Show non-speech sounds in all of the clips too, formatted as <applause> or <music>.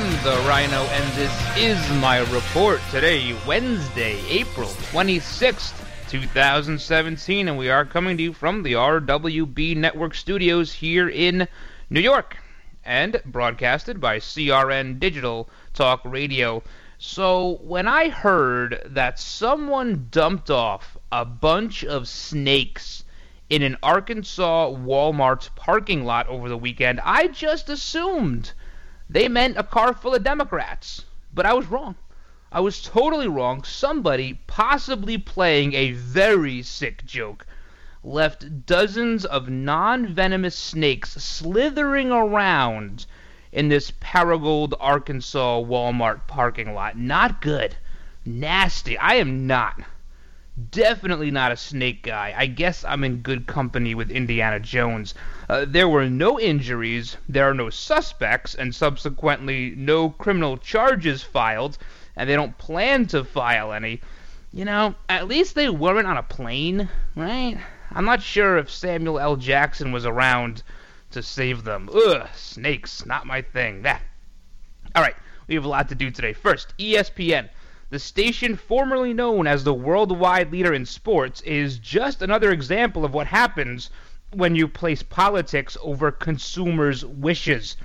hello, I am the Rhino, and this is my report today, Wednesday, April 26th, 2017, and we are coming to you from the RWB Network studios here in New York, and broadcasted by CRN Digital Talk Radio. So, when I heard that someone dumped off a bunch of snakes in an Arkansas Walmart parking lot over the weekend, I just assumed they meant a car full of Democrats. But I was wrong. I was totally wrong. Somebody, possibly playing a very sick joke, left dozens of non venomous snakes slithering around in this Paragould, Arkansas Walmart parking lot. Not good. Nasty. I am not definitely not a snake guy. I guess I'm in good company with Indiana Jones. Uh, there were no injuries, there are no suspects, and subsequently no criminal charges filed, and they don't plan to file any. You know, at least they weren't on a plane, right? I'm not sure if Samuel L. Jackson was around to save them. Ugh, snakes, not my thing. That. All right, we have a lot to do today. First, ESPN. The station formerly known as the worldwide leader in sports is just another example of what happens when you place politics over consumers' wishes.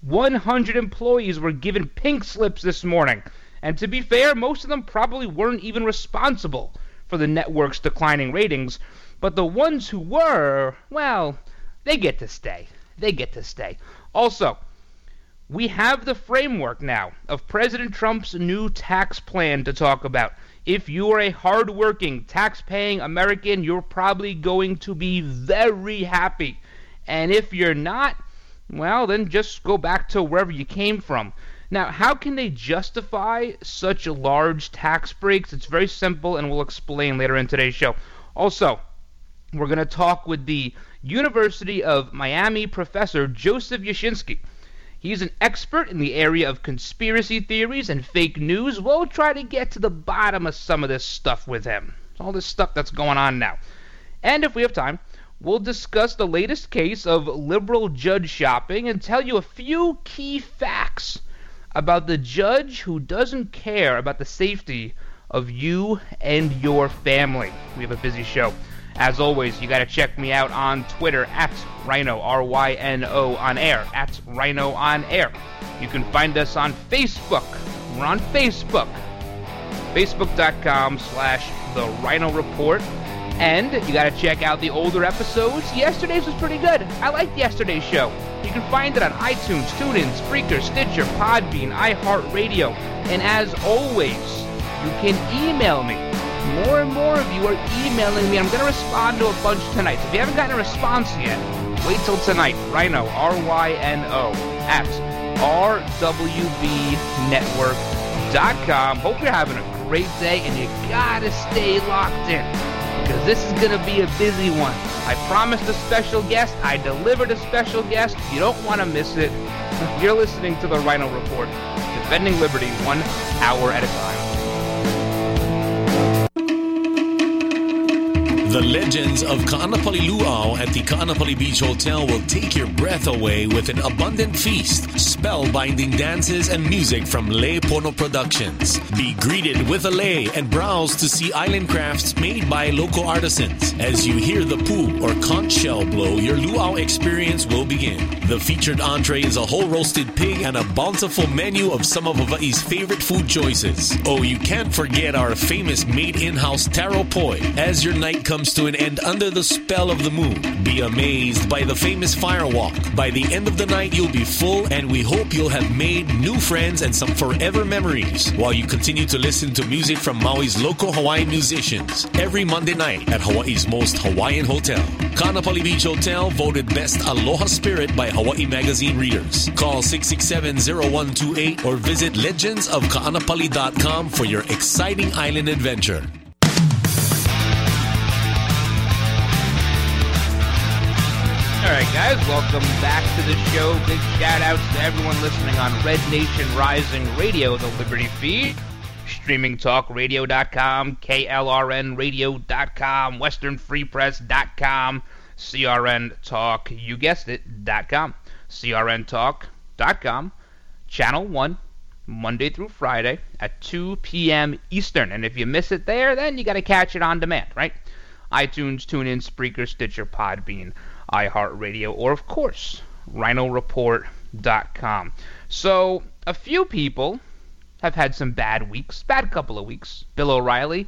100 employees were given pink slips this morning, and to be fair, most of them probably weren't even responsible for the network's declining ratings, but the ones who were, well, they get to stay. They get to stay. Also, we have the framework now of President Trump's new tax plan to talk about. If you are a hardworking, tax paying American, you're probably going to be very happy. And if you're not, well, then just go back to wherever you came from. Now, how can they justify such large tax breaks? It's very simple, and we'll explain later in today's show. Also, we're going to talk with the University of Miami professor Joseph Uscinski. He's an expert in the area of conspiracy theories and fake news. We'll try to get to the bottom of some of this stuff with him. All this stuff that's going on now. And if we have time, we'll discuss the latest case of liberal judge shopping and tell you a few key facts about the judge who doesn't care about the safety of you and your family. We have a busy show. As always, you got to check me out on Twitter at Rhino, R Y N O on air, at Rhino on air. You can find us on Facebook. We're on Facebook. Facebook.com slash The Rhino Report. And you got to check out the older episodes. Yesterday's was pretty good. I liked yesterday's show. You can find it on iTunes, TuneIn, Spreaker, Stitcher, Podbean, iHeartRadio. And as always, you can email me more and more of you are emailing me. I'm going to respond to a bunch tonight. So if you haven't gotten a response yet, wait till tonight. Rhino, R-Y-N-O, at rwbnetwork.com. Hope you're having a great day, and you got to stay locked in because this is going to be a busy one. I promised a special guest. I delivered a special guest. You don't want to miss it. <laughs> You're listening to the Rhino Report, defending liberty one hour at a time. The legends of Ka'anapali Luau at the Ka'anapali Beach Hotel will take your breath away with an abundant feast, spellbinding dances, and music from Lei Pono Productions. Be greeted with a lei and browse to see island crafts made by local artisans. As you hear the poop or conch shell blow, your luau experience will begin. The featured entree is a whole roasted pig and a bountiful menu of some of Hawaii's favorite food choices. Oh, you can't forget our famous made in-house taro poi. As your night comes to an end under the spell of the moon, be amazed by the famous firewalk. By the end of the night, you'll be full, and we hope you'll have made new friends and some forever memories while you continue to listen to music from Maui's local Hawaiian musicians every Monday night at Hawaii's most Hawaiian hotel. Ka'anapali Beach Hotel voted Best Aloha Spirit by Hawaii Magazine readers. Call 667-0128 or visit legendsofka'anapali.com for your exciting island adventure. Right, guys, welcome back to the show. Big shout outs to everyone listening on Red Nation Rising Radio, the Liberty feed, streamingtalkradio.com, KLRNradio.com, westernfreepress.com, CRN Talk, you guessed it, dot .com, CRN CRNTalk.com, Channel 1, Monday through Friday at 2 p.m. Eastern. And if you miss it there, then you got to catch it on demand, right? iTunes, TuneIn, Spreaker, Stitcher, Podbean, iHeartRadio, or of course, RhinoReport.com. So, a few people have had some bad weeks, bad couple of weeks. Bill O'Reilly,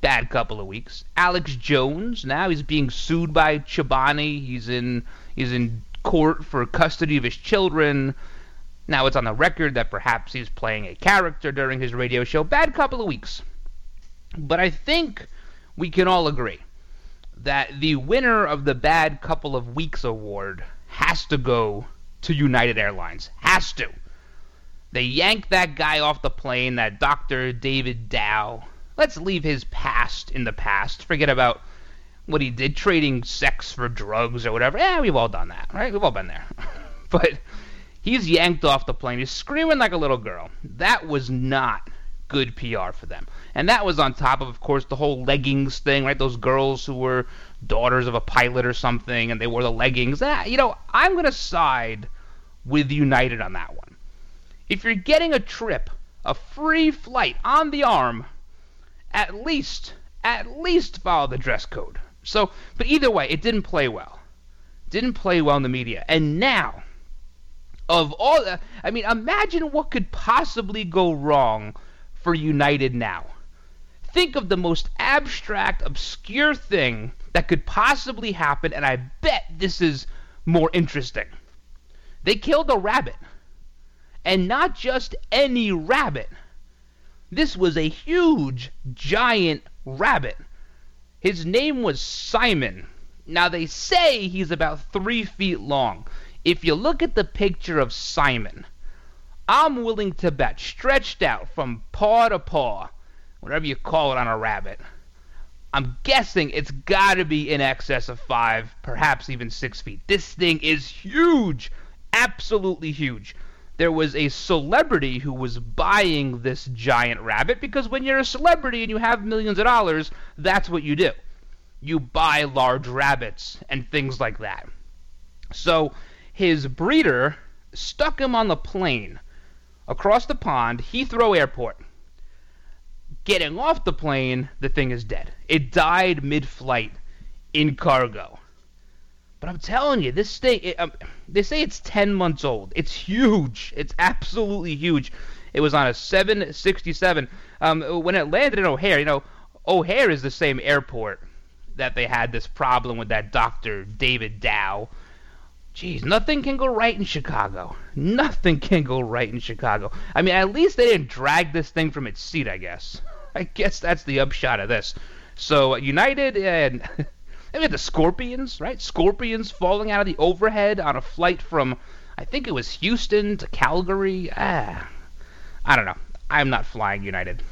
bad couple of weeks. Alex Jones, now he's being sued by Chobani. He's in he's in court for custody of his children. Now it's on the record that perhaps he's playing a character during his radio show. Bad couple of weeks. But I think we can all agree that the winner of the Bad Couple of Weeks award has to go to United Airlines. Has to. They yanked that guy off the plane, that Dr. David Dao. Let's leave his past in the past. Forget about what he did, trading sex for drugs or whatever. Yeah, we've all done that, right? We've all been there. <laughs> but he's yanked off the plane. He's screaming like a little girl. That was not good PR for them. And that was on top of, of course, the whole leggings thing, right? Those girls who were daughters of a pilot or something, and they wore the leggings. Ah, you know, I'm going to side with United on that one. If you're getting a trip, a free flight on the arm, at least, at least follow the dress code. So, but either way, it didn't play well. Didn't play well in the media. And now, of all, I mean, imagine what could possibly go wrong for United now. Think of the most abstract, obscure thing that could possibly happen, and I bet this is more interesting. They killed a rabbit. And not just any rabbit. This was a huge, giant rabbit. His name was Simon. Now, they say he's about three feet long. If you look at the picture of Simon, I'm willing to bet, stretched out from paw to paw, whatever you call it on a rabbit, I'm guessing it's got to be in excess of five, perhaps even six feet. This thing is huge, absolutely huge. There was a celebrity who was buying this giant rabbit because when you're a celebrity and you have millions of dollars, that's what you do. You buy large rabbits and things like that. So his breeder stuck him on the plane across the pond, Heathrow Airport. Getting off the plane, the thing is dead. It died mid flight in cargo. But I'm telling you, this thing, it, um, they say it's 10 months old. It's huge. It's absolutely huge. It was on a 767. Um, when it landed in O'Hare, you know, O'Hare is the same airport that they had this problem with that doctor, David Dao. Jeez, nothing can go right in Chicago. Nothing can go right in Chicago. I mean, at least they didn't drag this thing from its seat, I guess. <laughs> I guess that's the upshot of this. So, United and. <laughs> we the Scorpions, right? Scorpions falling out of the overhead on a flight from, I think it was Houston to Calgary. Ah, I don't know. I'm not flying United.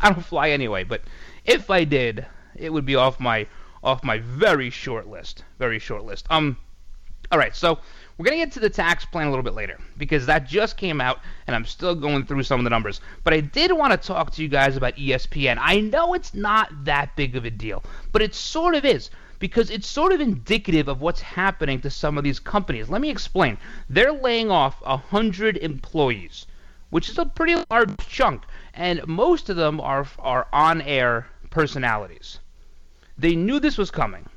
I don't fly anyway, but if I did, it would be off my off my very short list. Very short list. Um, all right. So We're going to get to the tax plan a little bit later because that just came out and I'm still going through some of the numbers. But I did want to talk to you guys about ESPN. I know it's not that big of a deal, but it sort of is because it's sort of indicative of what's happening to some of these companies. Let me explain. They're laying off 100 employees, which is a pretty large chunk, and most of them are are on-air personalities. They knew this was coming.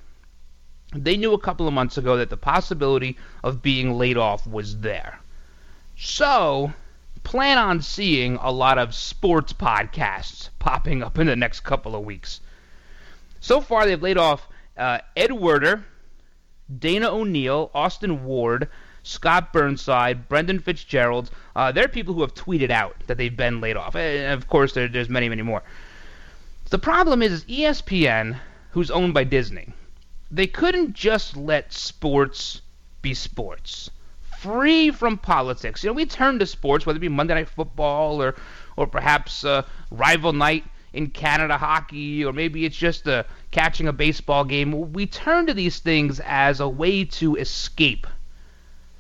They knew a couple of months ago that the possibility of being laid off was there. So, plan on seeing a lot of sports podcasts popping up in the next couple of weeks. So far, they've laid off uh, Ed Werder, Dana O'Neill, Austin Ward, Scott Burnside, Brendan Fitzgerald. Uh, they're people who have tweeted out that they've been laid off. And of course, there, there's many, many more. The problem is, is ESPN, who's owned by Disney, they couldn't just let sports be sports, free from politics. You know, we turn to sports, whether it be Monday Night Football or, or perhaps uh, rival night in Canada hockey, or maybe it's just uh, catching a baseball game. We turn to these things as a way to escape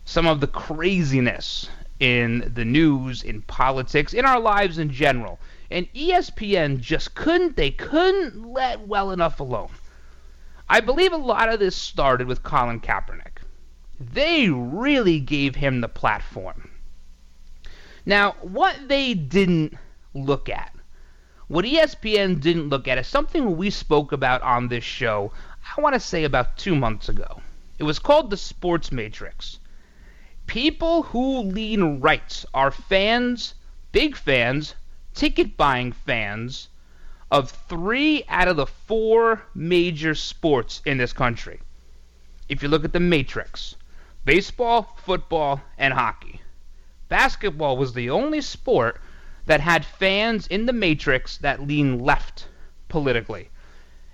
some of the craziness in the news, in politics, in our lives in general. And ESPN just couldn't, they couldn't let well enough alone. I believe a lot of this started with Colin Kaepernick. They really gave him the platform. Now, what they didn't look at, what ESPN didn't look at, is something we spoke about on this show, I want to say about two months ago. It was called the Sports Matrix. People who lean right are fans, big fans, ticket buying fans of three out of the four major sports in this country. If you look at the matrix baseball, football, and hockey. Basketball was the only sport that had fans in the matrix that lean left politically.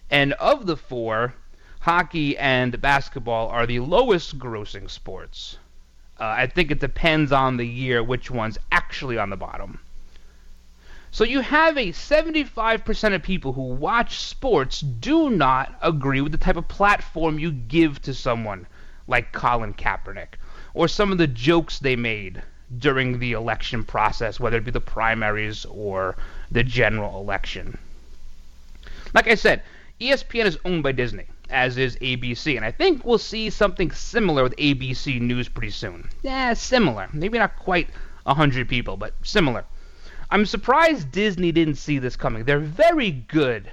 And of the four, hockey and basketball are the lowest grossing sports. Uh, I think it depends on the year which one's actually on the bottom. So you have a 75% of people who watch sports do not agree with the type of platform you give to someone like Colin Kaepernick or some of the jokes they made during the election process, whether it be the primaries or the general election. Like I said, ESPN is owned by Disney, as is ABC, and I think we'll see something similar with ABC News pretty soon. Yeah, similar. Maybe not quite 100 people, but similar. I'm surprised Disney didn't see this coming. They're very good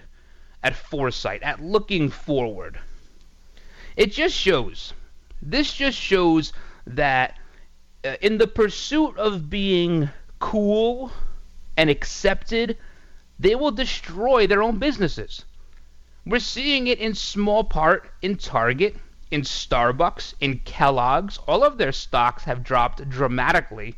at foresight, at looking forward. It just shows. This just shows that uh, in the pursuit of being cool and accepted, they will destroy their own businesses. We're seeing it in small part in Target, in Starbucks, in Kellogg's. All of their stocks have dropped dramatically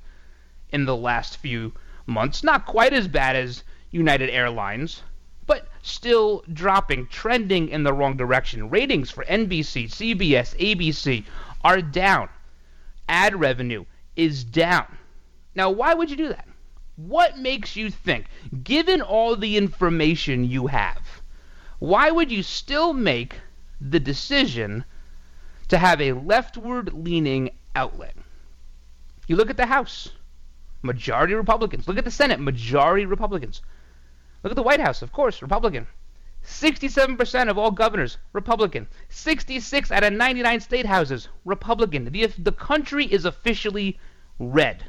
in the last few months. Not quite as bad as United Airlines, but still dropping, trending in the wrong direction. Ratings for NBC, CBS, ABC are down. Ad revenue is down. Now, why would you do that? What makes you think, given all the information you have, why would you still make the decision to have a leftward leaning outlet? You look at the House majority Republicans. Look at the Senate, majority Republicans. Look at the White House, of course, Republican. 67% of all governors, Republican. 66 out of 99 state houses, Republican. The, the country is officially red.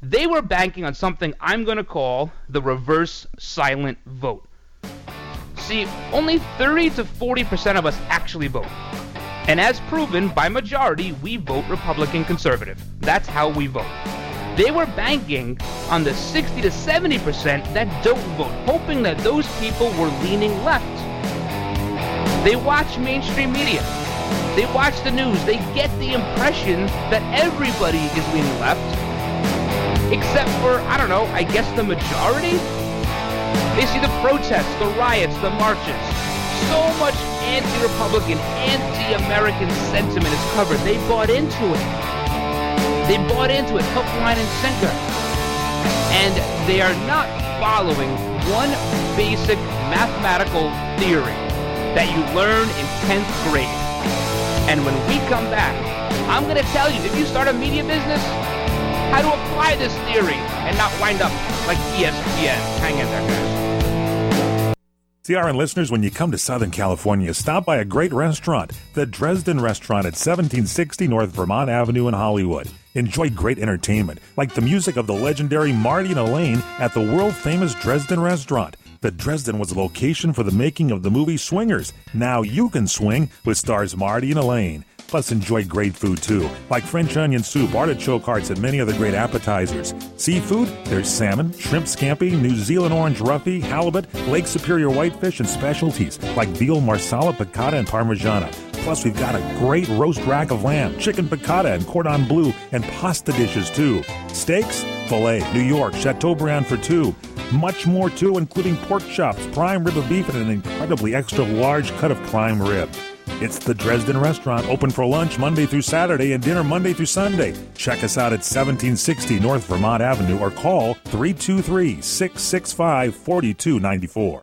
They were banking on something I'm going to call the reverse silent vote. See, only 30 to 40% of us actually vote. And as proven by majority, we vote Republican conservative. That's how we vote. They were banking on the 60 to 70% that don't vote, hoping that those people were leaning left. They watch mainstream media. They watch the news. They get the impression that everybody is leaning left, except for, I don't know, I guess the majority? They see the protests, the riots, the marches. So much anti-Republican, anti-American sentiment is covered. They bought into it. They bought into it, hook, line, and sinker. And they are not following one basic mathematical theory that you learn in 10th grade. And when we come back, I'm going to tell you, if you start a media business, how to apply this theory and not wind up like ESPN. Hang in there, guys. CRN listeners, when you come to Southern California, stop by a great restaurant, the Dresden Restaurant at 1760 North Vermont Avenue in Hollywood. Enjoy great entertainment, like the music of the legendary Marty and Elaine at the world famous Dresden Restaurant. The Dresden was a location for the making of the movie Swingers. Now you can swing with stars Marty and Elaine. Plus, enjoy great food too, like French onion soup, artichoke hearts, and many other great appetizers. Seafood, there's salmon, shrimp scampi, New Zealand orange roughy, halibut, Lake Superior whitefish, and specialties like veal marsala, piccata, and parmigiana. Plus, we've got a great roast rack of lamb, chicken piccata, and cordon bleu, and pasta dishes too. Steaks, filet, New York, Chateaubriand for two. Much more too, including pork chops, prime rib of beef, and an incredibly extra large cut of prime rib. It's the Dresden Restaurant, open for lunch Monday through Saturday and dinner Monday through Sunday. Check us out at 1760 North Vermont Avenue or call 323 665 4294.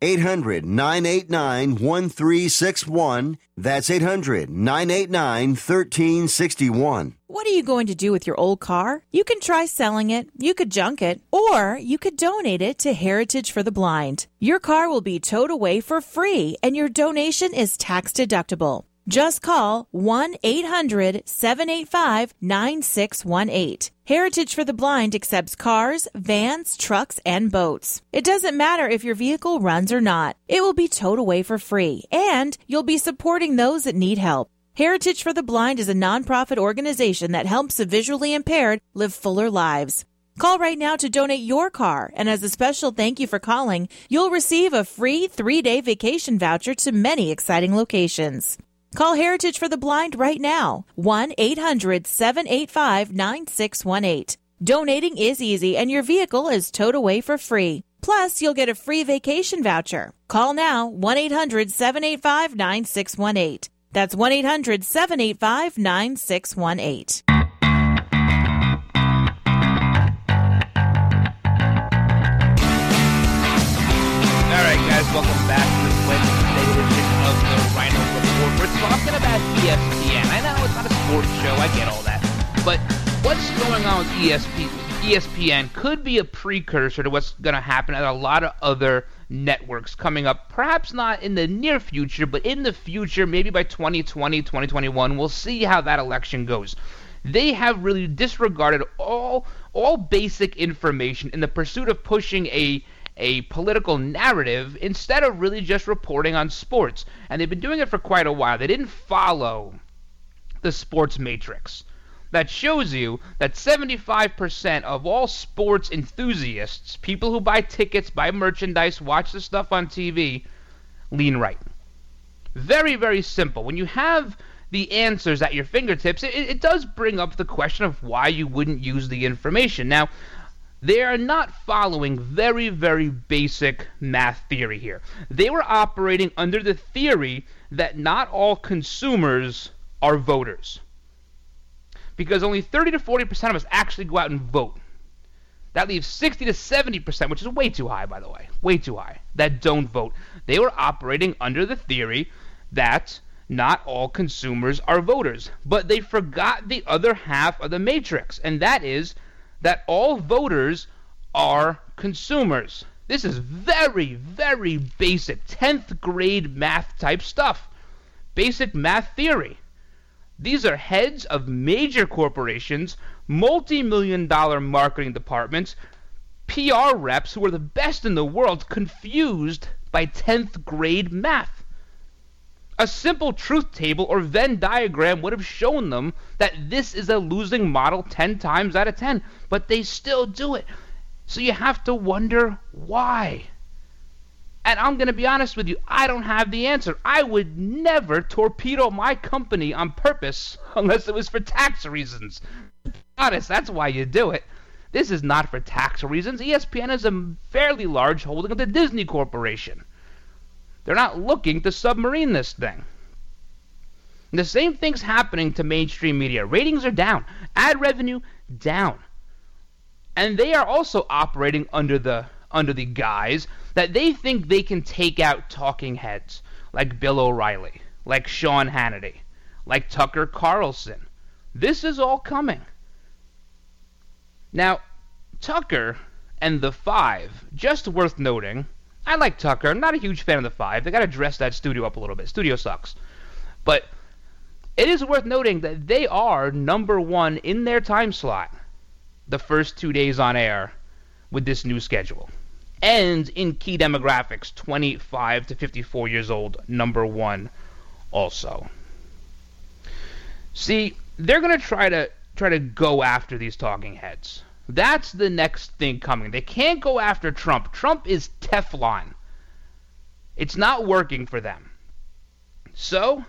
800 989 1361. That's 800 989 1361. What are you going to do with your old car? You can try selling it, you could junk it, or you could donate it to Heritage for the Blind. Your car will be towed away for free, and your donation is tax deductible. Just call 1 800 785 9618. Heritage for the Blind accepts cars, vans, trucks, and boats. It doesn't matter if your vehicle runs or not, it will be towed away for free, and you'll be supporting those that need help. Heritage for the Blind is a nonprofit organization that helps the visually impaired live fuller lives. Call right now to donate your car, and as a special thank you for calling, you'll receive a free three day vacation voucher to many exciting locations. Call Heritage for the Blind right now, 1 800 785 9618. Donating is easy, and your vehicle is towed away for free. Plus, you'll get a free vacation voucher. Call now, 1 800 785 9618. That's 1 800 785 9618. All right, guys, welcome back We're talking about ESPN. I know it's not a sports show, I get all that. But what's going on with ESP, ESPN could be a precursor to what's going to happen at a lot of other networks coming up. Perhaps not in the near future, but in the future, maybe by 2020, 2021, we'll see how that election goes. They have really disregarded all all basic information in the pursuit of pushing a a political narrative instead of really just reporting on sports. And they've been doing it for quite a while. They didn't follow the sports matrix. That shows you that 75% of all sports enthusiasts, people who buy tickets, buy merchandise, watch the stuff on TV, lean right. Very, very simple. When you have the answers at your fingertips, it, it does bring up the question of why you wouldn't use the information. Now, they are not following very, very basic math theory here. They were operating under the theory that not all consumers are voters. Because only 30 to 40% of us actually go out and vote. That leaves 60 to 70%, which is way too high, by the way, way too high, that don't vote. They were operating under the theory that not all consumers are voters. But they forgot the other half of the matrix, and that is that all voters are consumers. This is very, very basic 10th grade math type stuff. Basic math theory. These are heads of major corporations, multi million dollar marketing departments, PR reps who are the best in the world confused by 10th grade math. A simple truth table or Venn diagram would have shown them that this is a losing model 10 times out of 10, but they still do it. So you have to wonder why. And I'm going to be honest with you, I don't have the answer. I would never torpedo my company on purpose <laughs> unless it was for tax reasons. Honest, that's why you do it. This is not for tax reasons. ESPN is a fairly large holding of the Disney Corporation. They're not looking to submarine this thing. The same thing's happening to mainstream media. Ratings are down, ad revenue down. And they are also operating under the under the guise that they think they can take out talking heads like Bill O'Reilly, like Sean Hannity, like Tucker Carlson. This is all coming. Now, Tucker and the Five, just worth noting, I like Tucker. I'm not a huge fan of the Five. They got to dress that studio up a little bit. Studio sucks. But it is worth noting that they are number one in their time slot the first two days on air with this new schedule. And in key demographics, 25 to 54 years old, number one also. See, they're going to try to try to go after these talking heads. That's the next thing coming. They can't go after Trump. Trump is Teflon. It's not working for them. So,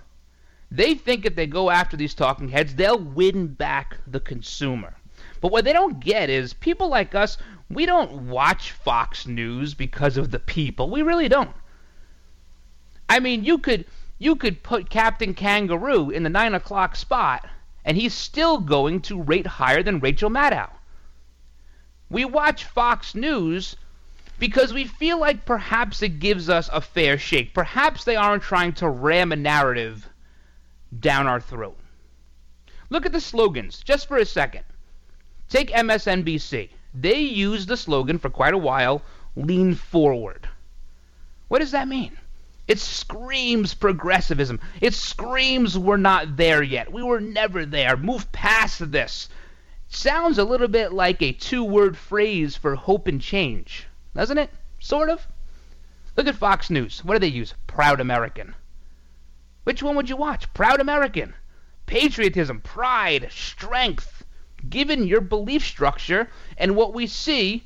they think if they go after these talking heads, they'll win back the consumer. But what they don't get is people like us, we don't watch Fox News because of the people. We really don't. I mean, you could you could put Captain Kangaroo in the nine o'clock spot, and he's still going to rate higher than Rachel Maddow. We watch Fox News because we feel like perhaps it gives us a fair shake. Perhaps they aren't trying to ram a narrative down our throat. Look at the slogans just for a second. Take MSNBC. They used the slogan for quite a while lean forward. What does that mean? It screams progressivism. It screams we're not there yet. We were never there. Move past this sounds a little bit like a two word phrase for hope and change, doesn't it? Sort of. Look at Fox News. What do they use? Proud American. Which one would you watch? Proud American. Patriotism, pride, strength. Given your belief structure and what we see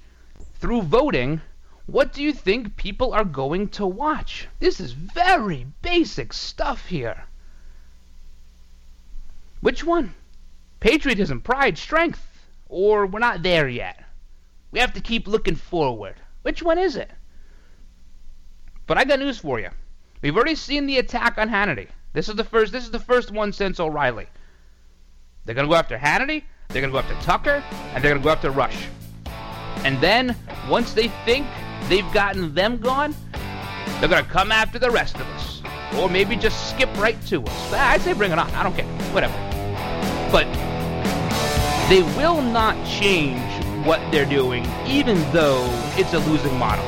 through voting, what do you think people are going to watch? This is very basic stuff here. Which one? Patriotism, pride, strength, or we're not there yet. We have to keep looking forward. Which one is it? But I got news for you. We've already seen the attack on Hannity. This is the first. This is the first one since O'Reilly. They're gonna go after Hannity. They're gonna go after Tucker, and they're gonna go after Rush. And then once they think they've gotten them gone, they're gonna come after the rest of us, or maybe just skip right to us. I'd say bring it on. I don't care. Whatever. But they will not change what they're doing, even though it's a losing model.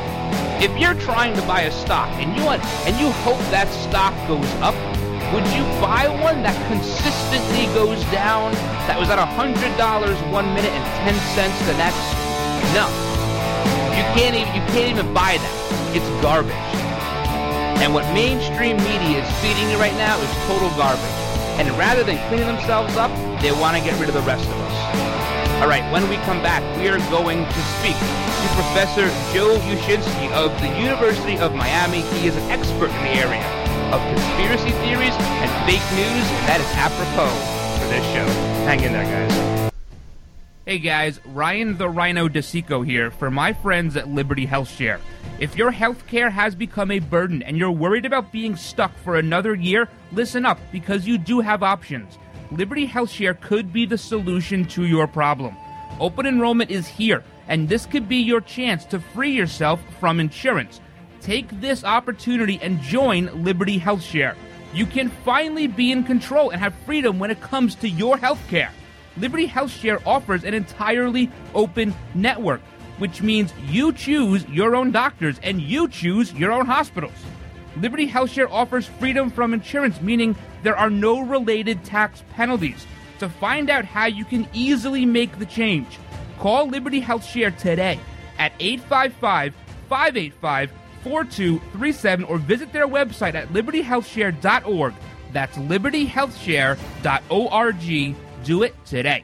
If you're trying to buy a stock and you want and you hope that stock goes up, would you buy one that consistently goes down? That was at hundred dollars one minute and ten cents the next? No. You can't even you can't even buy that. It's garbage. And what mainstream media is feeding you right now is total garbage. And rather than cleaning themselves up, they want to get rid of the rest of us. All right, when we come back, we are going to speak to Professor Joe Uscinski of the University of Miami. He is an expert in the area of conspiracy theories and fake news, and that is apropos for this show. Hang in there, guys. Hey guys, Ryan the Rhino DeSico here for my friends at Liberty Health Share. If your healthcare has become a burden and you're worried about being stuck for another year, listen up because you do have options. Liberty Health Share could be the solution to your problem. Open enrollment is here, and this could be your chance to free yourself from insurance. Take this opportunity and join Liberty Health Share. You can finally be in control and have freedom when it comes to your health care. Liberty Health Share offers an entirely open network, which means you choose your own doctors and you choose your own hospitals. Liberty Health Share offers freedom from insurance, meaning there are no related tax penalties. To find out how you can easily make the change, call Liberty Health Share today at 855 585 4237 or visit their website at libertyhealthshare.org. That's libertyhealthshare.org. Do it today.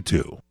4022.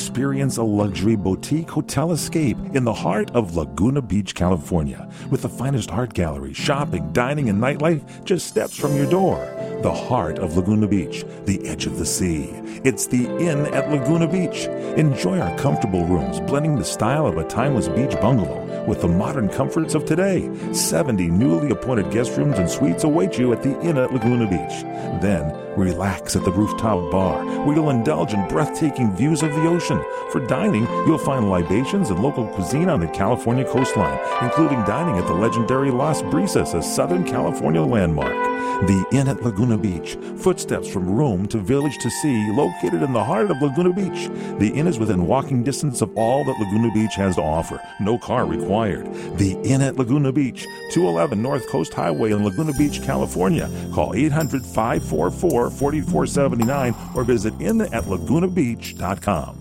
Experience a luxury boutique hotel escape in the heart of Laguna Beach, California, with the finest art gallery, shopping, dining, and nightlife just steps from your door. The heart of Laguna Beach, the edge of the sea. It's the Inn at Laguna Beach. Enjoy our comfortable rooms, blending the style of a timeless beach bungalow with the modern comforts of today. 70 newly appointed guest rooms and suites await you at the Inn at Laguna Beach. Then, relax at the rooftop bar, where you'll indulge in breathtaking views of the ocean. For dining, you'll find libations and local cuisine on the California coastline, including dining at the legendary Las Brisas, a Southern California landmark. The Inn at Laguna Beach, footsteps from room to village to sea, located in the heart of Laguna Beach. The inn is within walking distance of all that Laguna Beach has to offer. No car required. The Inn at Laguna Beach, 211 North Coast Highway in Laguna Beach, California. Call 800 544 4479 or visit innatlagunabeach.com.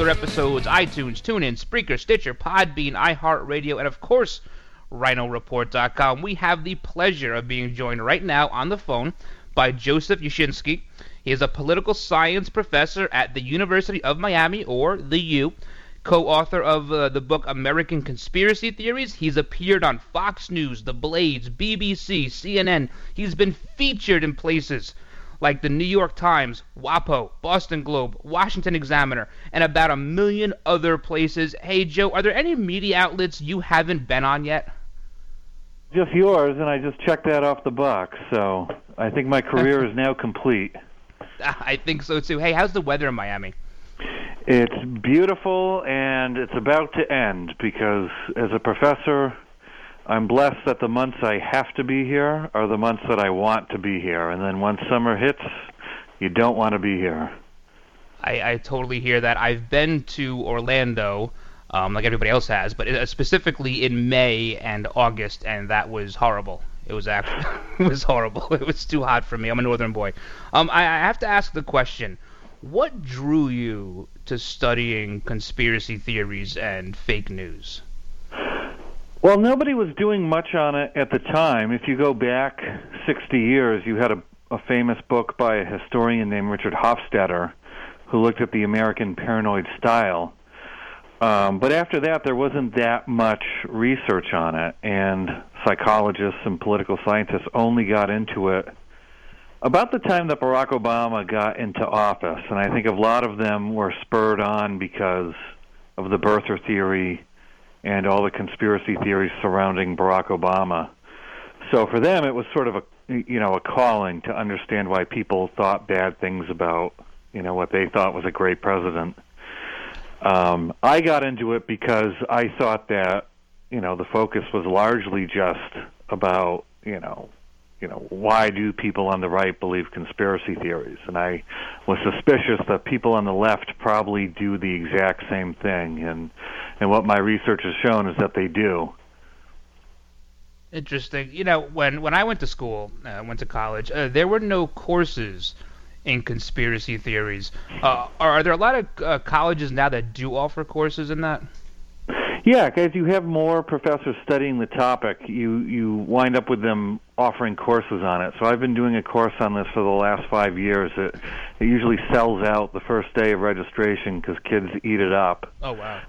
older episodes, iTunes, TuneIn, Spreaker, Stitcher, Podbean, iHeartRadio, and of course, RhinoReport.com. We have the pleasure of being joined right now on the phone by Joseph Uscinski. He is a political science professor at the University of Miami, or the U, co-author of uh, the book American Conspiracy Theories. He's appeared on Fox News, The Blaze, BBC, CNN. He's been featured in places like the New York Times, WAPO, Boston Globe, Washington Examiner, and about a million other places. Hey, Joe, are there any media outlets you haven't been on yet? Just yours, and I just checked that off the box. So I think my career <laughs> is now complete. I think so too. Hey, how's the weather in Miami? It's beautiful, and it's about to end because as a professor, I'm blessed that the months I have to be here are the months that I want to be here. And then once summer hits, you don't want to be here. I, I totally hear that. I've been to Orlando, um, like everybody else has, but uh, specifically in May and August, and that was horrible. It was actually <laughs> it was horrible. It was too hot for me. I'm a northern boy. Um, I, I have to ask the question: What drew you to studying conspiracy theories and fake news? Well, nobody was doing much on it at the time. If you go back 60 years, you had a, a famous book by a historian named Richard Hofstadter who looked at the American paranoid style. Um, but after that, there wasn't that much research on it, and psychologists and political scientists only got into it about the time that Barack Obama got into office. And I think a lot of them were spurred on because of the birther theory and all the conspiracy theories surrounding Barack Obama. So for them, it was sort of a you know a calling to understand why people thought bad things about you know what they thought was a great president. Um, I got into it because I thought that you know the focus was largely just about you know you know why do people on the right believe conspiracy theories and i was suspicious that people on the left probably do the exact same thing and and what my research has shown is that they do interesting you know when when i went to school uh, went to college uh, there were no courses in conspiracy theories. Uh, are, are, there a lot of uh, colleges now that do offer courses in that? Yeah, as you have more professors studying the topic, you you wind up with them offering courses on it. So I've been doing a course on this for the last five years. It, it usually sells out the first day of registration because kids eat it up. Oh wow!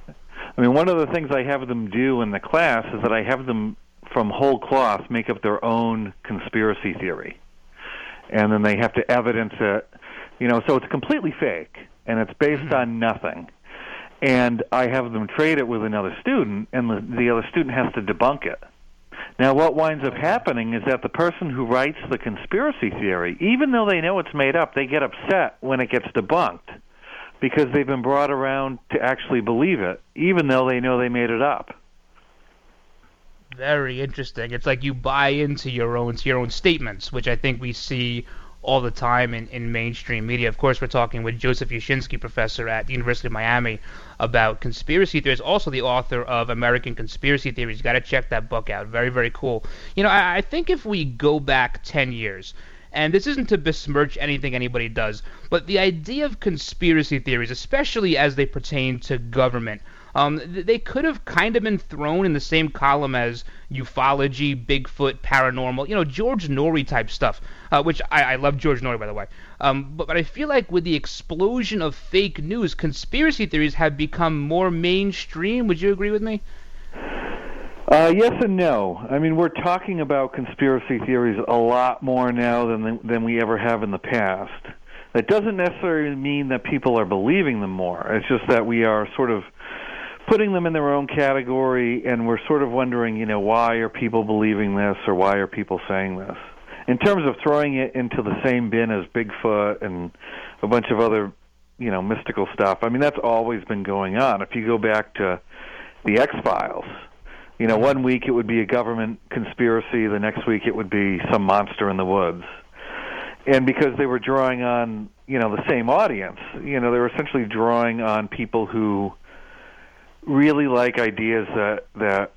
I mean, one of the things I have them do in the class is that I have them from whole cloth make up their own conspiracy theory and then they have to evidence it. You know, so it's completely fake and it's based mm-hmm. on nothing. And I have them trade it with another student, and the, the other student has to debunk it. Now, what winds up happening is that the person who writes the conspiracy theory, even though they know it's made up, they get upset when it gets debunked because they've been brought around to actually believe it, even though they know they made it up. Very interesting. It's like you buy into your own your own statements, which I think we see all the time in, in mainstream media. Of course, we're talking with Joseph Uscinski, professor at the University of Miami, about conspiracy theories. Also, the author of American Conspiracy Theories. You got to check that book out. Very, very cool. You know, I, I think if we go back 10 years, and this isn't to besmirch anything anybody does, but the idea of conspiracy theories, especially as they pertain to government, um, they could have kind of been thrown in the same column as ufology, Bigfoot, paranormal, you know, George Noory type stuff, uh, which I, I, love George Noory, by the way. Um, but, but I feel like with the explosion of fake news, conspiracy theories have become more mainstream. Would you agree with me? Uh, yes and no. I mean, we're talking about conspiracy theories a lot more now than than we ever have in the past. That doesn't necessarily mean that people are believing them more. It's just that we are sort of putting them in their own category, and we're sort of wondering, you know, why are people believing this or why are people saying this? In terms of throwing it into the same bin as Bigfoot and a bunch of other, you know, mystical stuff, I mean, that's always been going on. If you go back to the X Files, you know, one week it would be a government conspiracy, the next week it would be some monster in the woods. And because they were drawing on, you know, the same audience, you know, they were essentially drawing on people who really like ideas that that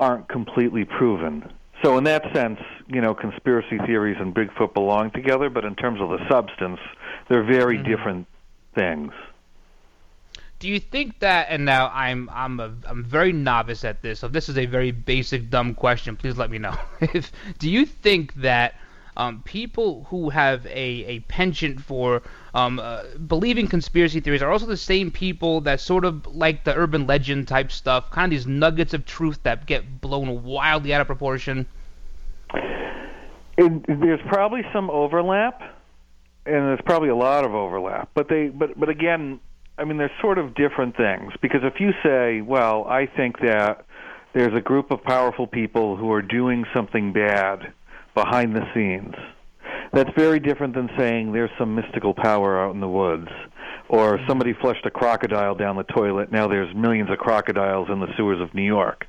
aren't completely proven. So in that sense, you know, conspiracy theories and Bigfoot belong together, but in terms of the substance, they're very mm-hmm. different things. Do you think that? And now I'm I'm a I'm very novice at this, so if this is a very basic dumb question. Please let me know. <laughs> if do you think that um, people who have a, a penchant for um, uh, believing conspiracy theories are also the same people that sort of like the urban legend type stuff, kind of these nuggets of truth that get blown wildly out of proportion. There's probably some overlap, and there's probably a lot of overlap. But they, but but again, I mean, they're sort of different things because if you say, well, I think that there's a group of powerful people who are doing something bad behind the scenes. That's very different than saying there's some mystical power out in the woods, or mm-hmm. somebody flushed a crocodile down the toilet. Now there's millions of crocodiles in the sewers of New York.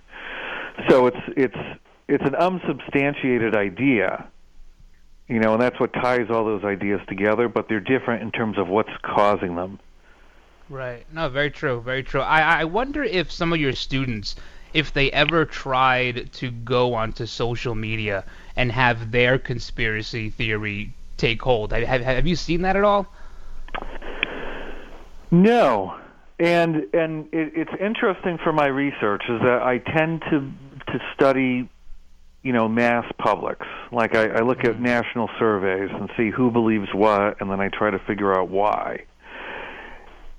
So it's it's it's an unsubstantiated idea, you know, and that's what ties all those ideas together. But they're different in terms of what's causing them. Right. No, very true. Very true. I I wonder if some of your students if they ever tried to go onto social media and have their conspiracy theory take hold. Have, have, you seen that at all? No, and and it, it's interesting for my research is that I tend to to study, you know, mass publics. Like I, I look at mm-hmm. national surveys and see who believes what, and then I try to figure out why.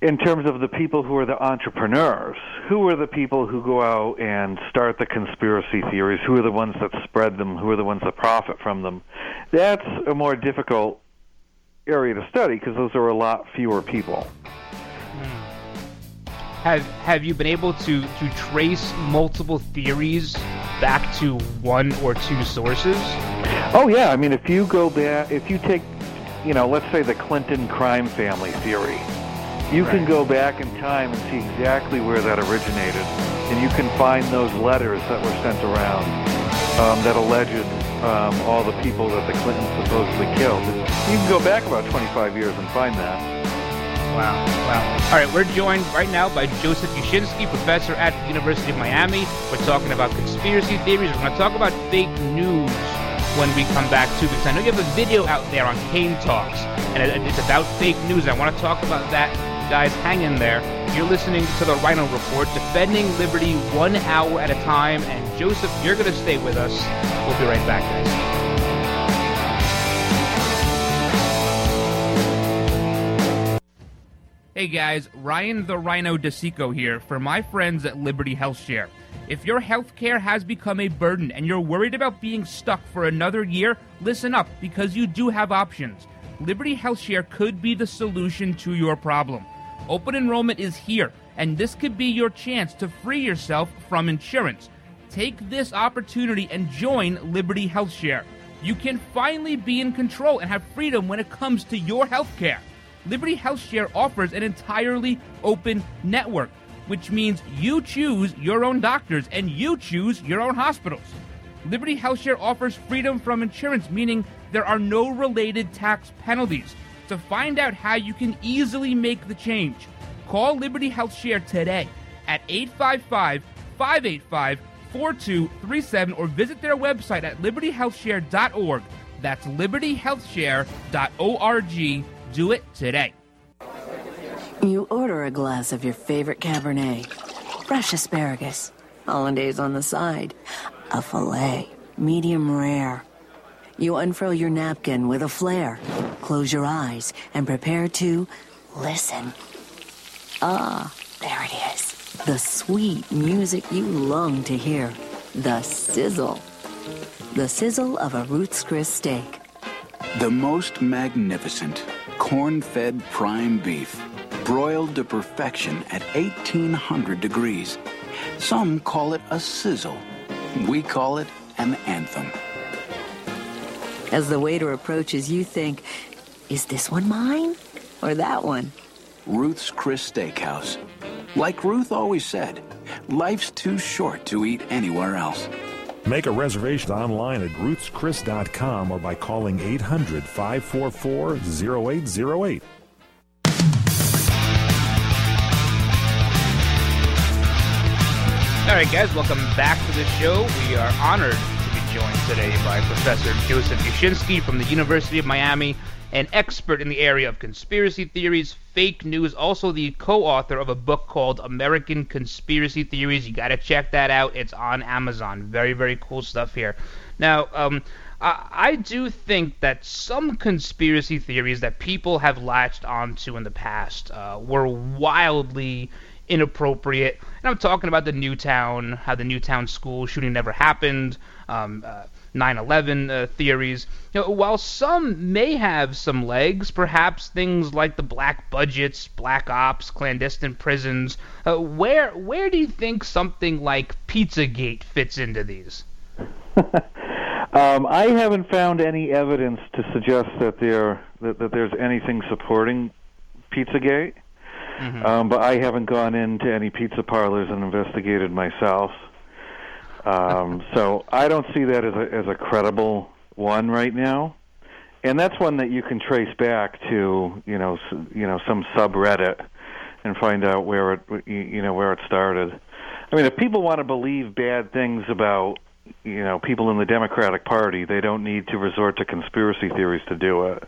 In terms of the people who are the entrepreneurs, who are the people who go out and start the conspiracy theories? Who are the ones that spread them? Who are the ones that profit from them? That's a more difficult area to study because those are a lot fewer people. Hmm. Have Have you been able to to trace multiple theories back to one or two sources? Oh yeah, I mean if you go back, if you take, you know, let's say the Clinton crime family theory, you right. can go back in time and see exactly where that originated, and you can find those letters that were sent around um, that alleged um, all the people that the Clintons supposedly killed. You can go back about 25 years and find that. Wow, wow. All right, we're joined right now by Joseph Uscinski, professor at the University of Miami. We're talking about conspiracy theories. We're going to talk about fake news when we come back too, because I know you have a video out there on Kane Talks, and it's about fake news. I want to talk about that Guys, hang in there. You're listening to the Rhino Report, defending liberty one hour at a time. And Joseph, you're going to stay with us. We'll be right back, guys. Hey guys, Ryan the Rhino DeSico here for my friends at Liberty Health Share. If your healthcare has become a burden and you're worried about being stuck for another year, listen up because you do have options. Liberty Health Share could be the solution to your problem. Open enrollment is here, and this could be your chance to free yourself from insurance. Take this opportunity and join Liberty Health Share. You can finally be in control and have freedom when it comes to your health care. Liberty Health Share offers an entirely open network, which means you choose your own doctors and you choose your own hospitals. Liberty Health Share offers freedom from insurance, meaning there are no related tax penalties to find out how you can easily make the change. Call Liberty Health Share today at 855 585 4237 or visit their website at libertyhealthshare.org. That's libertyhealthshare.org. Do it today. You order a glass of your favorite Cabernet, fresh asparagus, hollandaise on the side, a filet, medium rare you unfurl your napkin with a flare, close your eyes, and prepare to listen. Ah, there it is. The sweet music you long to hear. The sizzle. The sizzle of a Ruth's Chris steak. The most magnificent corn fed prime beef, broiled to perfection at 1800 degrees. Some call it a sizzle. We call it an anthem. As the waiter approaches, you think, is this one mine or that one? Ruth's Chris Steakhouse. Like Ruth always said, life's too short to eat anywhere else. Make a reservation online at ruthschris.com or by calling 800 544 0808. All right, guys, welcome back to the show. We are honored joined today by Professor Joseph Uscinski from the University of Miami, an expert in the area of conspiracy theories, fake news, also the co-author of a book called American Conspiracy Theories. You got to check that out. It's on Amazon. Very, very cool stuff here. Now, um, I, I do think that some conspiracy theories that people have latched onto in the past uh, were wildly inappropriate. And I'm talking about the Newtown, how the Newtown school shooting never happened, um, uh, 9/11 uh, theories. You know, while some may have some legs, perhaps things like the black budgets, black ops, clandestine prisons. Uh, where where do you think something like Pizzagate fits into these? <laughs> um, I haven't found any evidence to suggest that there that, that there's anything supporting Pizzagate. Mm-hmm. Um, but I haven't gone into any pizza parlors and investigated myself. Um, so I don't see that as a as a credible one right now, and that's one that you can trace back to you know you know some subreddit and find out where it you know where it started. I mean, if people want to believe bad things about you know people in the Democratic Party, they don't need to resort to conspiracy theories to do it.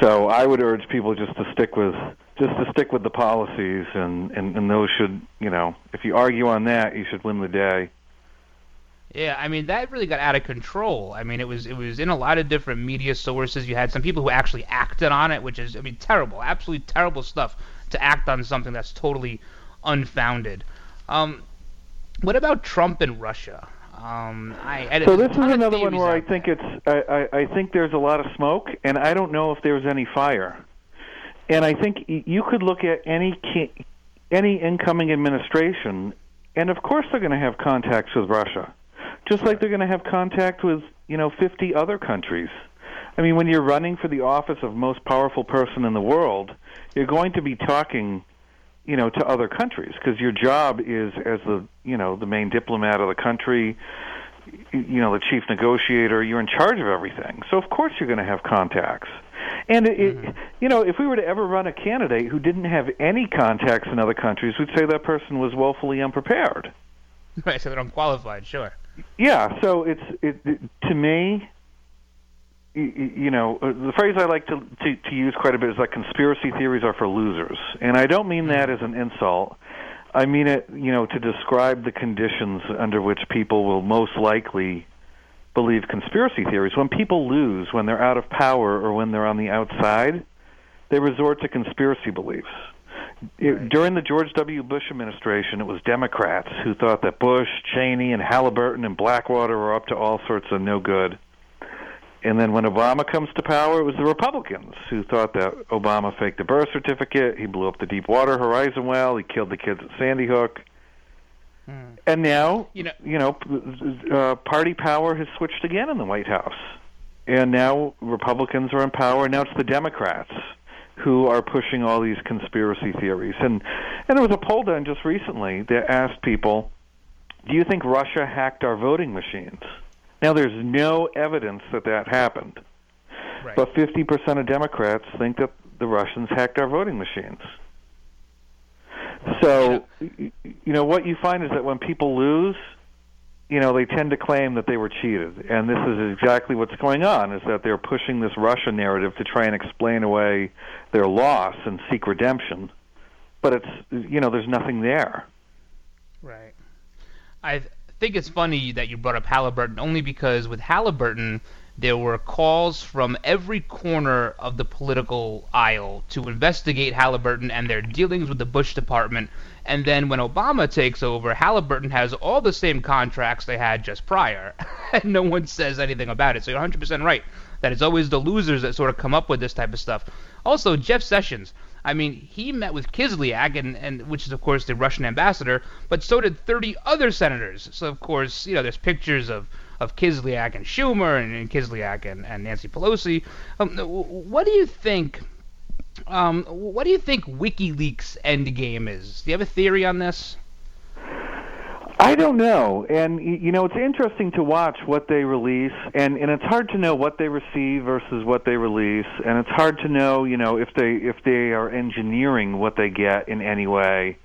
So I would urge people just to stick with just to stick with the policies, and and, and those should you know if you argue on that, you should win the day. Yeah, I mean that really got out of control. I mean it was it was in a lot of different media sources. You had some people who actually acted on it, which is I mean terrible, absolutely terrible stuff to act on something that's totally unfounded. Um, what about Trump and Russia? Um, I, so this is another one where I think it's I, I, I think there's a lot of smoke, and I don't know if there's any fire. And I think you could look at any any incoming administration, and of course they're going to have contacts with Russia, just like they're going to have contact with you know 50 other countries. I mean, when you're running for the office of most powerful person in the world, you're going to be talking, you know, to other countries because your job is as the you know the main diplomat of the country, you know, the chief negotiator. You're in charge of everything, so of course you're going to have contacts. And it, mm-hmm. it, you know, if we were to ever run a candidate who didn't have any contacts in other countries, we'd say that person was woefully unprepared. <laughs> Right, so they're unqualified, sure. Yeah, so it's it, it to me. You, know, uh, the phrase I like to, to to use quite a bit is that conspiracy theories are for losers, and I don't mean that as an insult. I mean it, you know, to describe the conditions under which people will most likely believe conspiracy theories. When people lose, when they're out of power or when they're on the outside, they resort to conspiracy beliefs. It, during the George W. Bush administration, it was Democrats who thought that Bush, Cheney, and Halliburton and Blackwater were up to all sorts of no good. And then when Obama comes to power, it was the Republicans who thought that Obama faked a birth certificate, he blew up the Deepwater Horizon well, he killed the kids at Sandy Hook. Hmm. And now, you know, you know, uh, party power has switched again in the White House, and now Republicans are in power. Now it's the Democrats who are pushing all these conspiracy theories. And and there was a poll done just recently that asked people, "Do you think Russia hacked our voting machines?" Now there's no evidence that that happened, right. but 50% of Democrats think that the Russians hacked our voting machines. So, you know, what you find is that when people lose, you know, they tend to claim that they were cheated, and this is exactly what's going on: is that they're pushing this Russia narrative to try and explain away their loss and seek redemption. But it's, you know, there's nothing there. Right. I think it's funny that you brought up Halliburton only because with Halliburton there were calls from every corner of the political aisle to investigate Halliburton and their dealings with the Bush department. And then when Obama takes over, Halliburton has all the same contracts they had just prior, <laughs> and no one says anything about it. So you're 100% right that it's always the losers that sort of come up with this type of stuff. Also, Jeff Sessions. I mean, he met with Kislyak, and, and which is of course the Russian ambassador, but so did 30 other senators. So of course, you know, there's pictures of of Kislyak and Schumer and, and Kislyak and, and Nancy Pelosi. Um, what do you think? Um, what do you think WikiLeaks endgame is? Do you have a theory on this? I don't know, and you know it's interesting to watch what they release, and and it's hard to know what they receive versus what they release, and it's hard to know, you know, if they if they are engineering what they get in any way,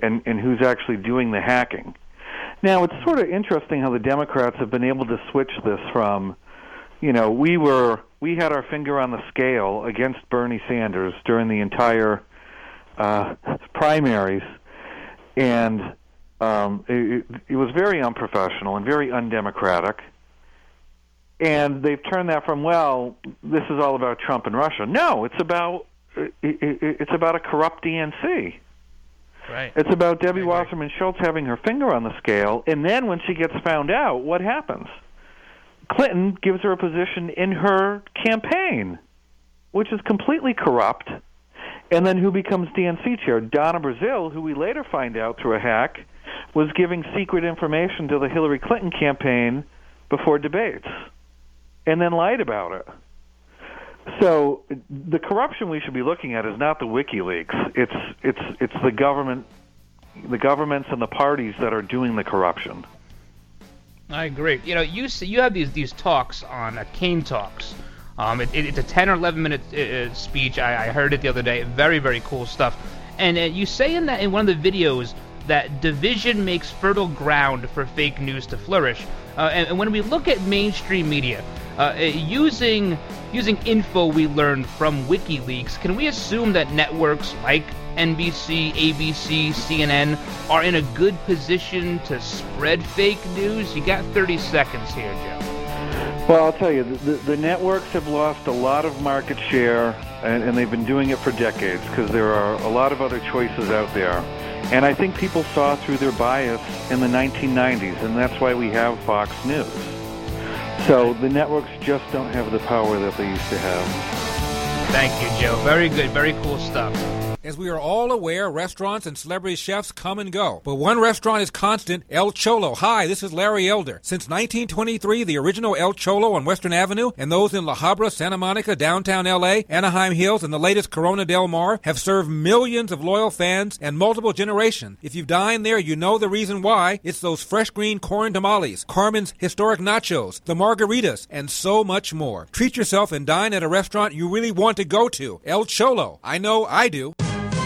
and and who's actually doing the hacking. Now, it's sort of interesting how the Democrats have been able to switch this from, you know, we were we had our finger on the scale against Bernie Sanders during the entire uh, primaries, and um, it, it was very unprofessional and very undemocratic. And they've turned that from well, this is all about Trump and Russia. No, it's about it, it, it's about a corrupt DNC. Right. It's about Debbie Wasserman Schultz having her finger on the scale, and then when she gets found out, what happens? Clinton gives her a position in her campaign, which is completely corrupt. And then who becomes DNC chair? Donna Brazile, who we later find out through a hack, was giving secret information to the Hillary Clinton campaign before debates, and then lied about it. So the corruption we should be looking at is not the WikiLeaks. It's it's it's the government, the governments and the parties that are doing the corruption. I agree. You know, you see, you have these these talks on uh, Cain Talks. Um, it, it, it's a 10 or 11 minute uh, uh, speech. I, I, heard it the other day. Very very cool stuff. And uh, you say in that in one of the videos that division makes fertile ground for fake news to flourish. Uh, and, and when we look at mainstream media, uh, using using info we learned from WikiLeaks, can we assume that networks like NBC, ABC, CNN are in a good position to spread fake news? You got 30 seconds here, Joe. Well, I'll tell you, the, the networks have lost a lot of market share, and, and they've been doing it for decades because there are a lot of other choices out there. And I think people saw through their bias in the 1990s, and that's why we have Fox News. So the networks just don't have the power that they used to have. Thank you, Joe. Very good, very cool stuff. As we are all aware, restaurants and celebrity chefs come and go. But one restaurant is constant, El Cholo. Hi, this is Larry Elder. Since 1923, the original El Cholo on Western Avenue and those in La Habra, Santa Monica, downtown LA, Anaheim Hills, and the latest Corona Del Mar have served millions of loyal fans and multiple generations. If you've dined there, you know the reason why. It's those fresh green corn tamales, Carmen's historic nachos, the margaritas, and so much more. Treat yourself and dine at a restaurant you really want to go to. El Cholo. I know I do.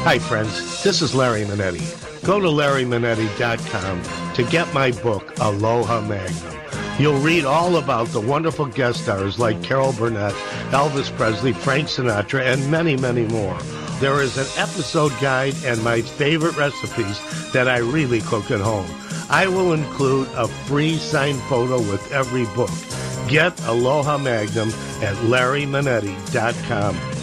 Hi, friends. This is Larry Manetti. Go to larrymanetti.com to get my book, Aloha Magnum. You'll read all about the wonderful guest stars like Carol Burnett, Elvis Presley, Frank Sinatra, and many, many more. There is an episode guide and my favorite recipes that I really cook at home. I will include a free signed photo with every book. Get Aloha Magnum at larrymanetti.com.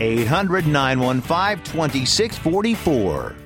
800 915 2644.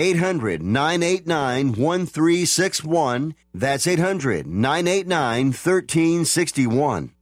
800 989 1361. That's 800 989 1361.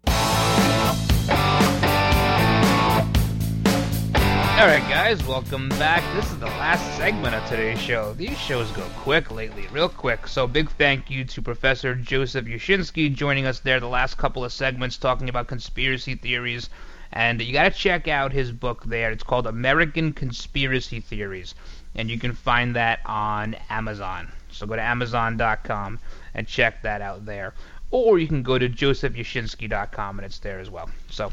All right, guys, welcome back. This is the last segment of today's show. These shows go quick lately, real quick. So, big thank you to Professor Joseph Uscinski joining us there the last couple of segments talking about conspiracy theories. And you got to check out his book there. It's called American Conspiracy Theories. And you can find that on Amazon. So, go to Amazon.com and check that out there. Or you can go to josephyashinsky.com and it's there as well. So,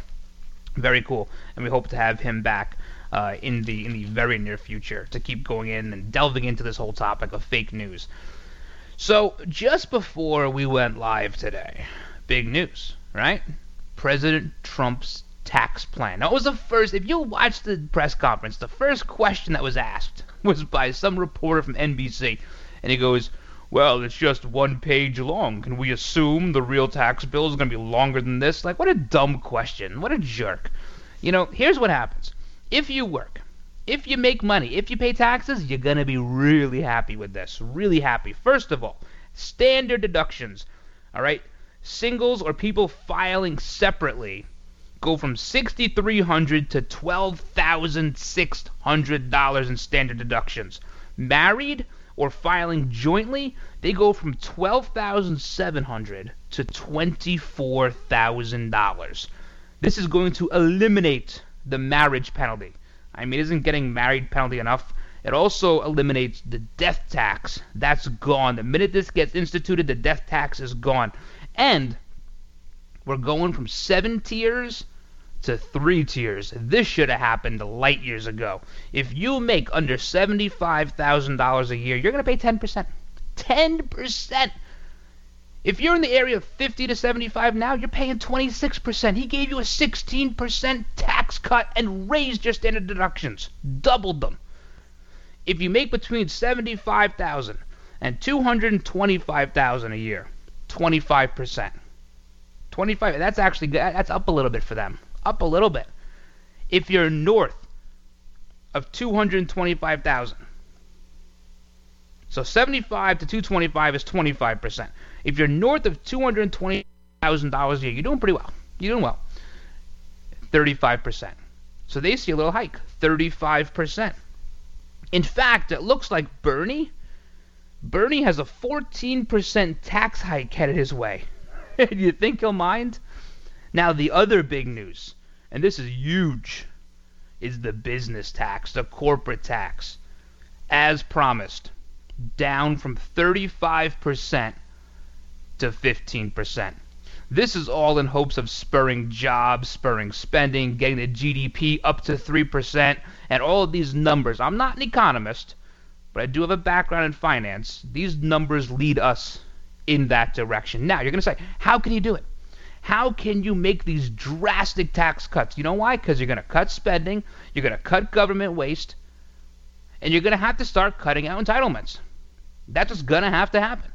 very cool. And we hope to have him back uh, in the in the very near future to keep going in and delving into this whole topic of fake news. So just before we went live today, big news, right? President Trump's tax plan. Now, it was the first. If you watched the press conference, the first question that was asked was by some reporter from NBC, and he goes. Well, it's just one page long. Can we assume the real tax bill is going to be longer than this? Like, what a dumb question. What a jerk. You know, here's what happens if you work, if you make money, if you pay taxes, you're going to be really happy with this. Really happy. First of all, standard deductions. All right? Singles or people filing separately go from 6,300 to $12,600 in standard deductions. Married or filing jointly, they go from 12,700 to $24,000. This is going to eliminate the marriage penalty. I mean, isn't getting married penalty enough? It also eliminates the death tax. That's gone. The minute this gets instituted, the death tax is gone. And we're going from seven tiers to three tiers. This should have happened light years ago. If you make under $75,000 a year, you're going to pay 10%. 10%. If you're in the area of 50 to 75 now, you're paying 26%. He gave you a 16% tax cut and raised your standard deductions, doubled them. If you make between 75,000 and 225,000 a year, 25%. 25 that's actually that's up a little bit for them. Up a little bit. If you're north of 225,000 so 75 to 225 is 25%. If you're north of $220,000 a year, you're doing pretty well. You're doing well. 35%. So they see a little hike, 35%. In fact, it looks like Bernie Bernie has a 14% tax hike headed his way. <laughs> Do you think he'll mind? Now, the other big news, and this is huge, is the business tax, the corporate tax. As promised, down from 35% to 15%. This is all in hopes of spurring jobs, spurring spending, getting the GDP up to 3%, and all of these numbers. I'm not an economist, but I do have a background in finance. These numbers lead us in that direction. Now, you're going to say, how can you do it? How can you make these drastic tax cuts? You know why? Because you're going to cut spending, you're going to cut government waste, and you're going to have to start cutting out entitlements. That's just going to have to happen.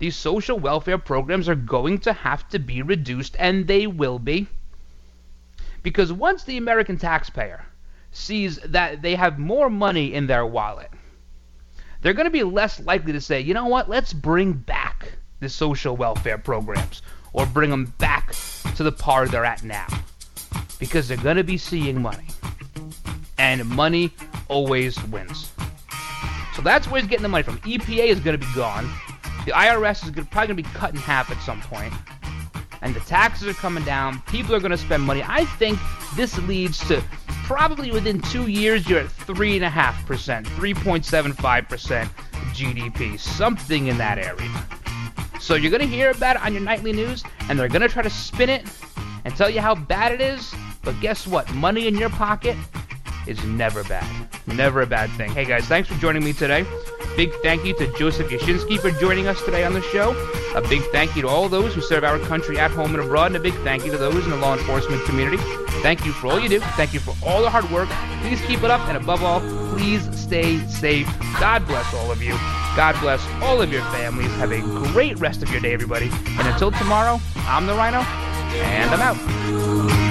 These social welfare programs are going to have to be reduced, and they will be. Because once the American taxpayer sees that they have more money in their wallet, they're going to be less likely to say, you know what, let's bring back the social welfare programs or bring them back to the par they're at now. Because they're going to be seeing money. And money always wins. So that's where he's getting the money from. EPA is going to be gone. The IRS is gonna, probably going to be cut in half at some point. And the taxes are coming down. People are going to spend money. I think this leads to probably within two years, you're at 3.5%, 3.75% GDP, something in that area. So you're going to hear about it on your nightly news, and they're going to try to spin it and tell you how bad it is. But guess what? Money in your pocket is never bad. Never a bad thing. Hey guys, thanks for joining me today. Big thank you to Joseph Uscinski for joining us today on the show. A big thank you to all those who serve our country at home and abroad, and a big thank you to those in the law enforcement community. Thank you for all you do. Thank you for all the hard work. Please keep it up, and above all, please stay safe. God bless all of you. God bless all of your families. Have a great rest of your day, everybody. And until tomorrow, I'm the Rhino, and I'm out.